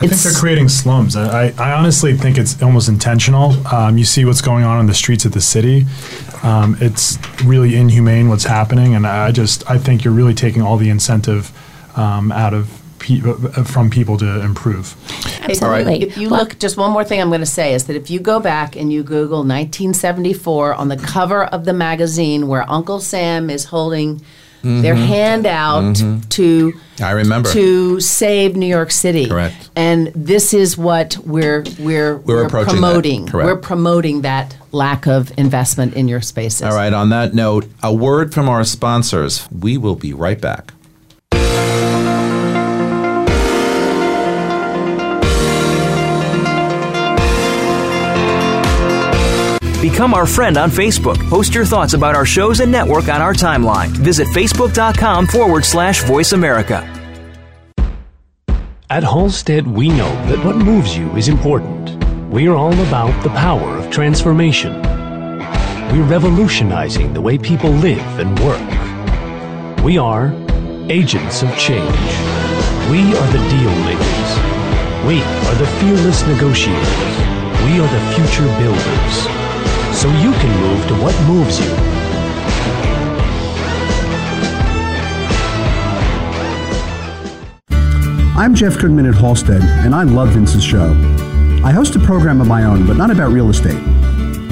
I think they're creating slums. I, I I honestly think it's almost intentional. Um, you see what's going on in the streets of the city. Um, it's really inhumane what's happening, and I just I think you're really taking all the incentive um, out of pe- uh, from people to improve. Absolutely. If you Well- look, just one more thing I'm going to say is that if you go back and you Google 1974 on the cover of the magazine where Uncle Sam is holding their mm-hmm. hand out mm-hmm. to I remember. to save New York City. Correct. And this is what we're we're We're that. promoting. We're promoting that lack of investment in your spaces. All right. On that note, a word from our sponsors. We will be right back. Become our friend on Facebook. Post your thoughts about our shows and network on our timeline. Visit facebook.com forward slash voice America. At Halstead, we know that what moves you is important. We're all about the power of transformation. We're revolutionizing the way people live and work. We are agents of change. We are the deal makers. We are the fearless negotiators. We are the future builders. So you can move to what moves you. I'm Jeff Goodman at Halstead, and I love Vince's show. I host a program of my own, but not about real estate.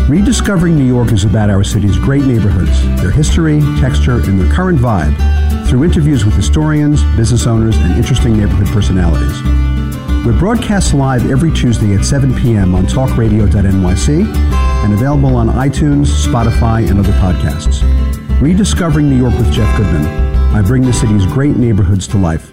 Rediscovering New York is about our city's great neighborhoods, their history, texture, and their current vibe through interviews with historians, business owners, and interesting neighborhood personalities. We're broadcast live every Tuesday at 7 p.m. on talkradio.nyc and available on iTunes, Spotify, and other podcasts. Rediscovering New York with Jeff Goodman. I bring the city's great neighborhoods to life.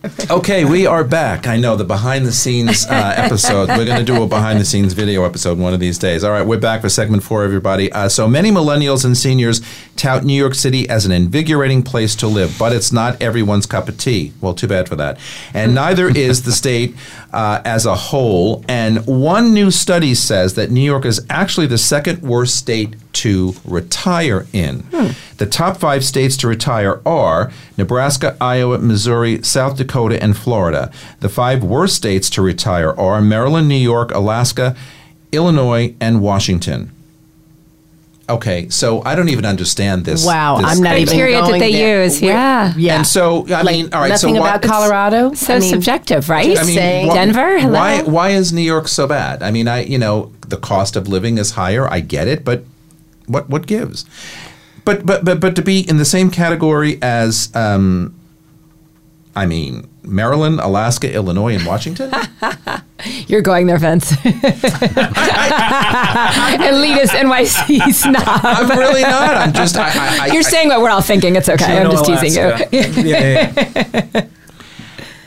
Okay, we are back. I know the behind the scenes uh, episode. We're going to do a behind the scenes video episode one of these days. All right, we're back for segment four, everybody. Uh, so many millennials and seniors tout New York City as an invigorating place to live, but it's not everyone's cup of tea. Well, too bad for that. And neither is the state uh, as a whole. And one new study says that New York is actually the second worst state to retire in. The top five states to retire are Nebraska, Iowa, Missouri, South Dakota, and Florida. The five worst states to retire are Maryland, New York, Alaska, Illinois, and Washington. Okay, so I don't even understand this. Wow, this I'm not even criteria that they there. use, Where- yeah. yeah. And so, I Like, mean, all right, nothing so why- about Colorado. so I mean, subjective, right? I mean, saying- wh- Denver, hello? Why, why is New York so bad? I mean, I you know the cost of living is higher. I get it, but what what gives? But but but but to be in the same category as um, I mean, Maryland, Alaska, Illinois, and Washington. You're going there, Vince. Elitist NYC snob. I'm really not. I'm just. I, I, I, You're saying what we're all thinking. It's okay. I'm just teasing you. yeah, yeah, yeah.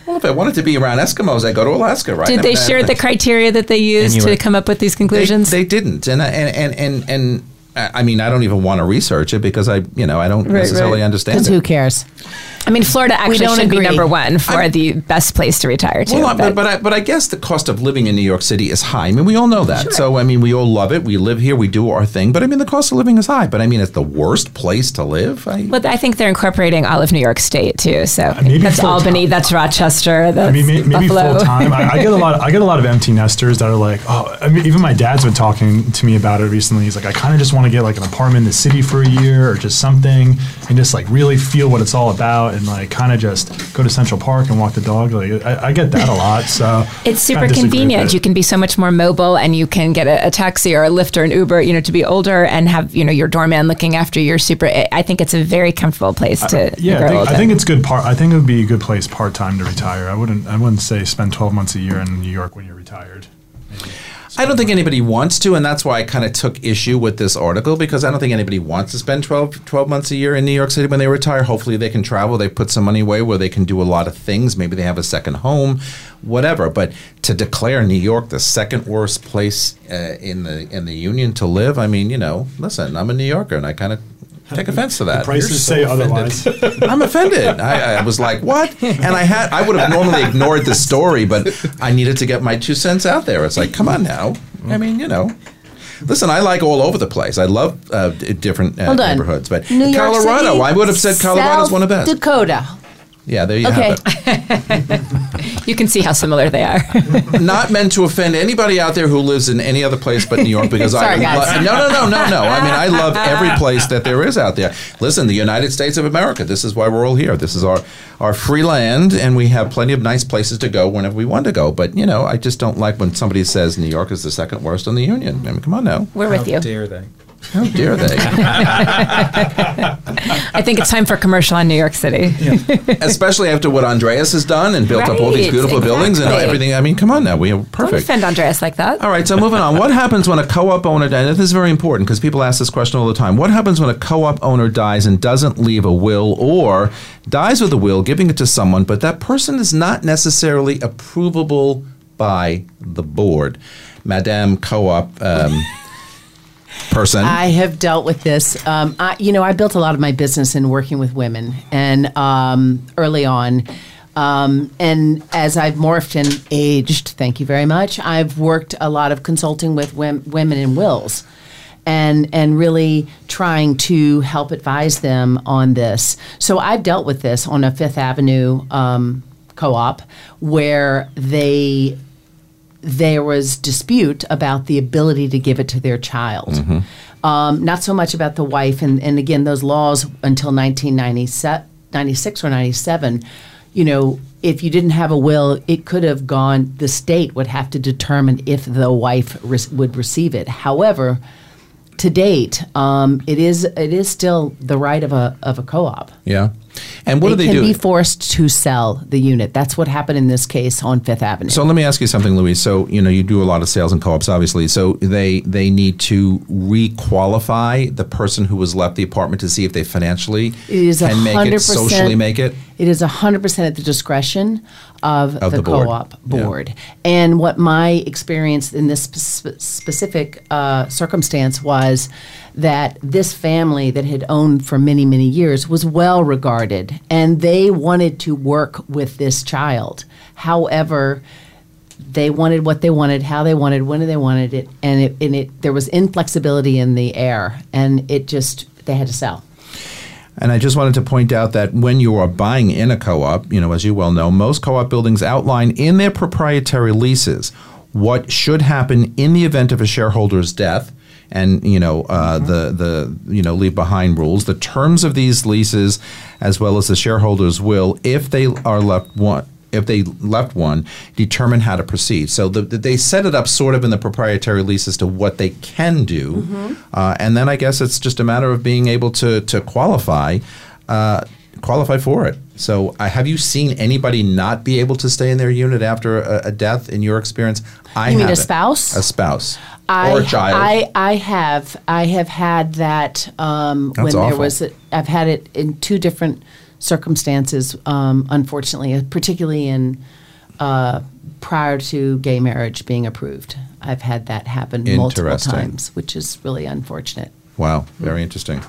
Well, if I wanted to be around Eskimos, I go to Alaska, right? Did they share the criteria that they used to come up with these conclusions? they didn't, and I- and and and and. I mean, I don't even want to research it because I, you know, I don't Right, necessarily right. understand Because it. who cares? I mean, Florida actually don't should be number one for I'm- the best place to retire to. Well, but- but, but, I, but I guess the cost of living in New York City is high. I mean, we all know that. So, I mean, we all love it. We live here. We do our thing. But I mean, the cost of living is high. But I mean, it's the worst place to live. I, But I think they're incorporating all of New York State too. So uh, maybe that's Albany, time. that's Rochester, that's I mean, may, maybe full time. I, I get a lot. I get a lot of empty nesters that are like, oh, I mean, even my dad's been talking to me about it recently. He's like, I kind of just want to get like an apartment in the city for a year or just something, and just like really feel what it's all about, and like kind of just go to Central Park and walk the dog. Like, I, I get that a lot. So It's super convenient. You can be so much more mobile, and you can get a, a taxi or a Lyft or an Uber. You know, to be older and have you know your doorman looking after your super. I- I think it's a very comfortable place to yeah, grow I think, I think it's good part. I think it would be a good place part time to retire. I wouldn't. I wouldn't say spend twelve months a year in New York when you're retired. I don't think anybody wants to, and that's why I kind of took issue with this article because I don't think anybody wants to spend 12, 12 months a year in New York City when they retire. Hopefully, they can travel. They put some money away where they can do a lot of things. Maybe they have a second home, whatever. But to declare New York the second worst place uh, in the in the union to live, I mean, you know, listen, I'm a New Yorker, and I kind of take offense to that. Prices say otherwise. I'm offended. I, I was like, "What?" And I had I would have normally ignored the story, but I needed to get my two cents out there. It's like, come on now. I mean, you know. Listen, I like all over the place. I love uh, different uh, neighborhoods, but New York Colorado, City, I would have said Colorado is one of the best. Dakota. Yeah, there you Okay. have you can see how similar they are. Not meant to offend anybody out there who lives in any other place but New York, because I Sorry, guys. lo- no, no, no, no, no. I mean, I love every place that there is out there. Listen, the United States of America. This is why we're all here. This is our our free land, and we have plenty of nice places to go whenever we want to go. But you know, I just don't like when somebody says New York is the second worst in the union. I mean, come on now. We're with How you. dare they? How dare they? I think it's time for commercial on New York City. Especially after what Andreas has done and built up all these Right, beautiful buildings and everything. I mean, come on now. We are Don't perfect. offend Andreas like that. All right, so moving on. What happens when a co-op owner dies? This is very important because people ask this question all the time. What happens when a co-op owner dies and doesn't leave a will or dies with a will, giving it to someone, but that person is not necessarily approvable by the board? Madame Co-op um, person. I have dealt with this. Um, I, you know, I built a lot of my business in working with women, and um, early on. Um, and as I've morphed and aged, thank you very much, I've worked a lot of consulting with wom- women in wills and and really trying to help advise them on this. So I've dealt with this on a Fifth Avenue um, co-op where they there was dispute about the ability to give it to their child. Um, not so much about the wife, and, and again, those laws until 1996 or 97, you know, if you didn't have a will, it could have gone, the state would have to determine if the wife would receive it. However, to date, um, it is it is still the right of a of a co-op. yeah. And what they do they can do? be forced to sell the unit. That's what happened in this case on Fifth Avenue. So let me ask you something, Louise. So you know you do a lot of sales and co-ops, obviously. So they they need to re-qualify the person who was left the apartment to see if they financially can make it socially make it. It is 100% at the discretion of, Of the, the board. co-op Yeah. board. And what my experience in this spe- specific uh, circumstance was that this family that had owned for many, many years was well regarded and they wanted to work with this child. However, they wanted what they wanted, how they wanted, when they wanted it, and it, and it there was inflexibility in the air, and it just they had to sell. And I just wanted to point out that when you are buying in a co-op, you know, as you well know, most co-op buildings outline in their proprietary leases what should happen in the event of a shareholder's death and you know uh, the the you know leave behind rules. The terms of these leases as well as the shareholders will if they are left one if they left one determine how to proceed so the, the- they set it up sort of in the proprietary lease as to what they can do uh, and then i guess it's just a matter of being able to to qualify uh, qualify for it. So, uh, have you seen anybody not be able to stay in their unit after a, a death? In your experience, I You mean a spouse? a spouse, I, or a child. I, I have I have had that um, when That's there awful. was a, I've had it in two different circumstances. Um, unfortunately, uh, particularly in uh, prior to gay marriage being approved, I've had that happen multiple times, which is really unfortunate. Wow, very interesting.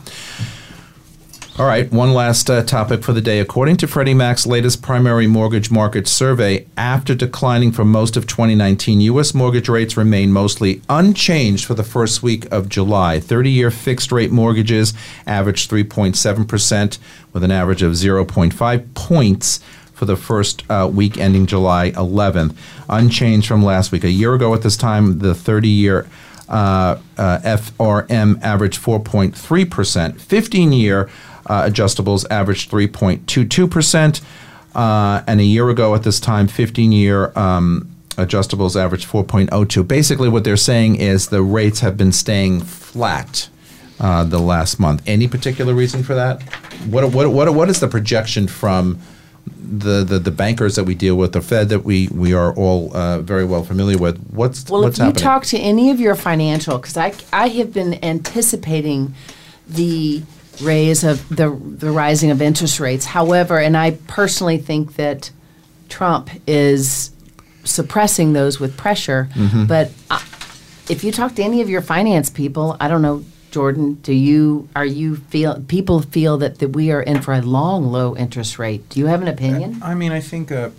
All right, one last uh, topic for the day. According to Freddie Mac's latest primary mortgage market survey, after declining for most of 2019, U.S. mortgage rates remain mostly unchanged for the first week of July. 30 year fixed rate mortgages averaged 3.7%, with an average of 0.5 points for the first uh, week ending July 11th, unchanged from last week. A year ago at this time, the 30 year uh, uh, FRM averaged 4.3%. 15 year uh, adjustables averaged 3.22%. Uh, and a year ago at this time, 15 year um, adjustables averaged 4.02. Basically, what they're saying is the rates have been staying flat. Uh, the last month. Any particular reason for that? What what what what is the projection from the, the, the bankers that we deal with, the Fed that we, we are all uh, very well familiar with. What's Well, what's if you talk to any of your financial, because I, I have been anticipating the raise of the the rising of interest rates. However, and I personally think that Trump is suppressing those with pressure. Mm-hmm. But uh, if you talk to any of your finance people, I don't know. Jordan, do you are you feel people feel that, that we are in for a long low interest rate? Do you have an opinion? I mean, I think uh,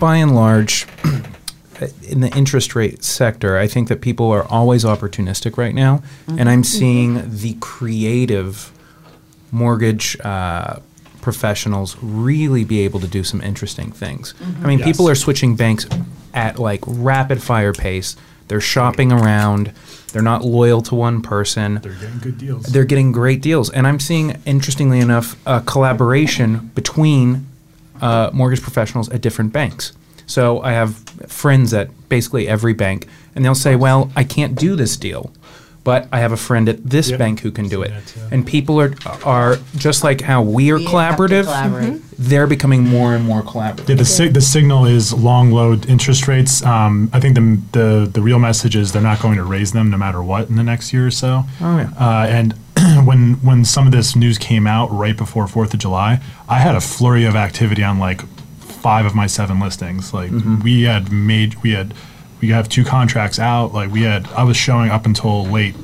by and large, in the interest rate sector, I think that people are always opportunistic right now, and I'm seeing the creative mortgage uh, professionals really be able to do some interesting things. I mean, Yes. people are switching banks at like rapid fire pace. They're shopping around. They're not loyal to one person. They're getting good deals. They're getting great deals, and I'm seeing, interestingly enough, a collaboration between uh, mortgage professionals at different banks. So I have friends at basically every bank, and they'll say, "Well, I can't do this deal, but I have a friend at this Yep. bank who can do it." Seen that too. And people are are just like how we are We have to collaborative. They're becoming more and more collaborative. Yeah, the, sig- the signal is long low interest rates. Um, I think the, the the real message is they're not going to raise them no matter what in the next year or so. Oh, yeah. Uh, and when when some of this news came out right before Fourth of July, I had a flurry of activity on like five of my seven listings. Like Mm-hmm. we had made we had we have two contracts out. Like we had I was showing up until late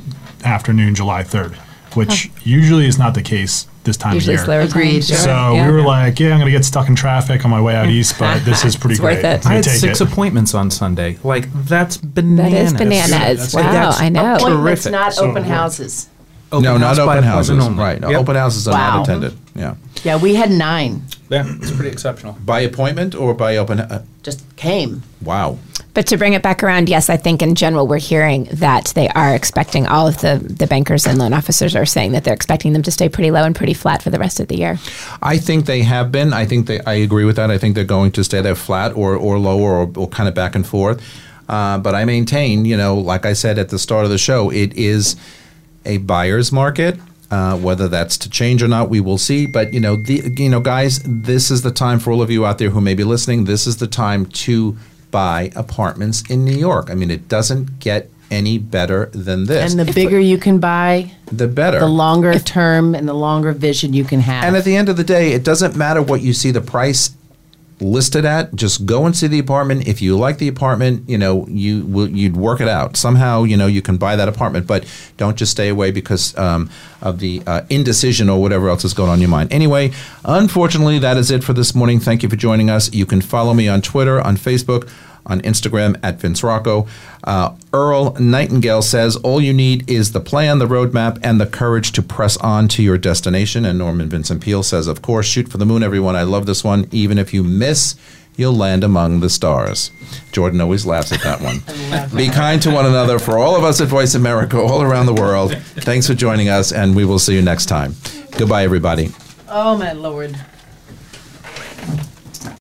afternoon July third, which usually is not the case this time Usually of year. Agreed. So Yeah. we were like, yeah, I'm going to get stuck in traffic on my way out east, but this is pretty It's great. worth it. I'm I gonna had six it. appointments on Sunday. Like that's bananas. is bananas. That's- wow, that's I know. Appointments, terrific. not So open it houses. Open no, not house by open houses. only. Right. No, Yep. open houses are Wow. not attended. Yeah. Yeah, we had nine. Yeah, it's pretty exceptional. By appointment or by open? Uh, Just came. wow. But to bring it back around, yes, I think in general we're hearing that they are expecting all of the, the bankers and loan officers are saying that they're expecting them to stay pretty low and pretty flat for the rest of the year. I think they have been. I think they. I agree with that. I think they're going to stay there flat or or lower or, or kind of back and forth. Uh, but I maintain, you know, like I said at the start of the show, it is a buyer's market. Uh, whether that's to change or not, we will see. But you know, the you know, guys, this is the time for all of you out there who may be listening. This is the time to buy apartments in New York. I mean, it doesn't get any better than this. And the bigger you can buy, the better. the longer term and the longer vision you can have. And at the end of the day, it doesn't matter what you see the price listed at. Just go and see the apartment. If you like the apartment, you know you will you'd work it out somehow. You know you can buy that apartment, but don't just stay away because um, of the uh, indecision or whatever else is going on in your mind. Anyway, unfortunately, that is it for this morning. Thank you for joining us. You can follow me on Twitter, on Facebook. On Instagram at Vince Rocco. Uh, Earl Nightingale says, All you need is the plan, the roadmap, and the courage to press on to your destination. And Norman Vincent Peale says, Of course, shoot for the moon, everyone. I love this one. Even if you miss, you'll land among the stars. Jordan always laughs at that one. Be kind to one another for all of us at Voice America, all around the world. Thanks for joining us, and we will see you next time. Goodbye, everybody. oh, my Lord.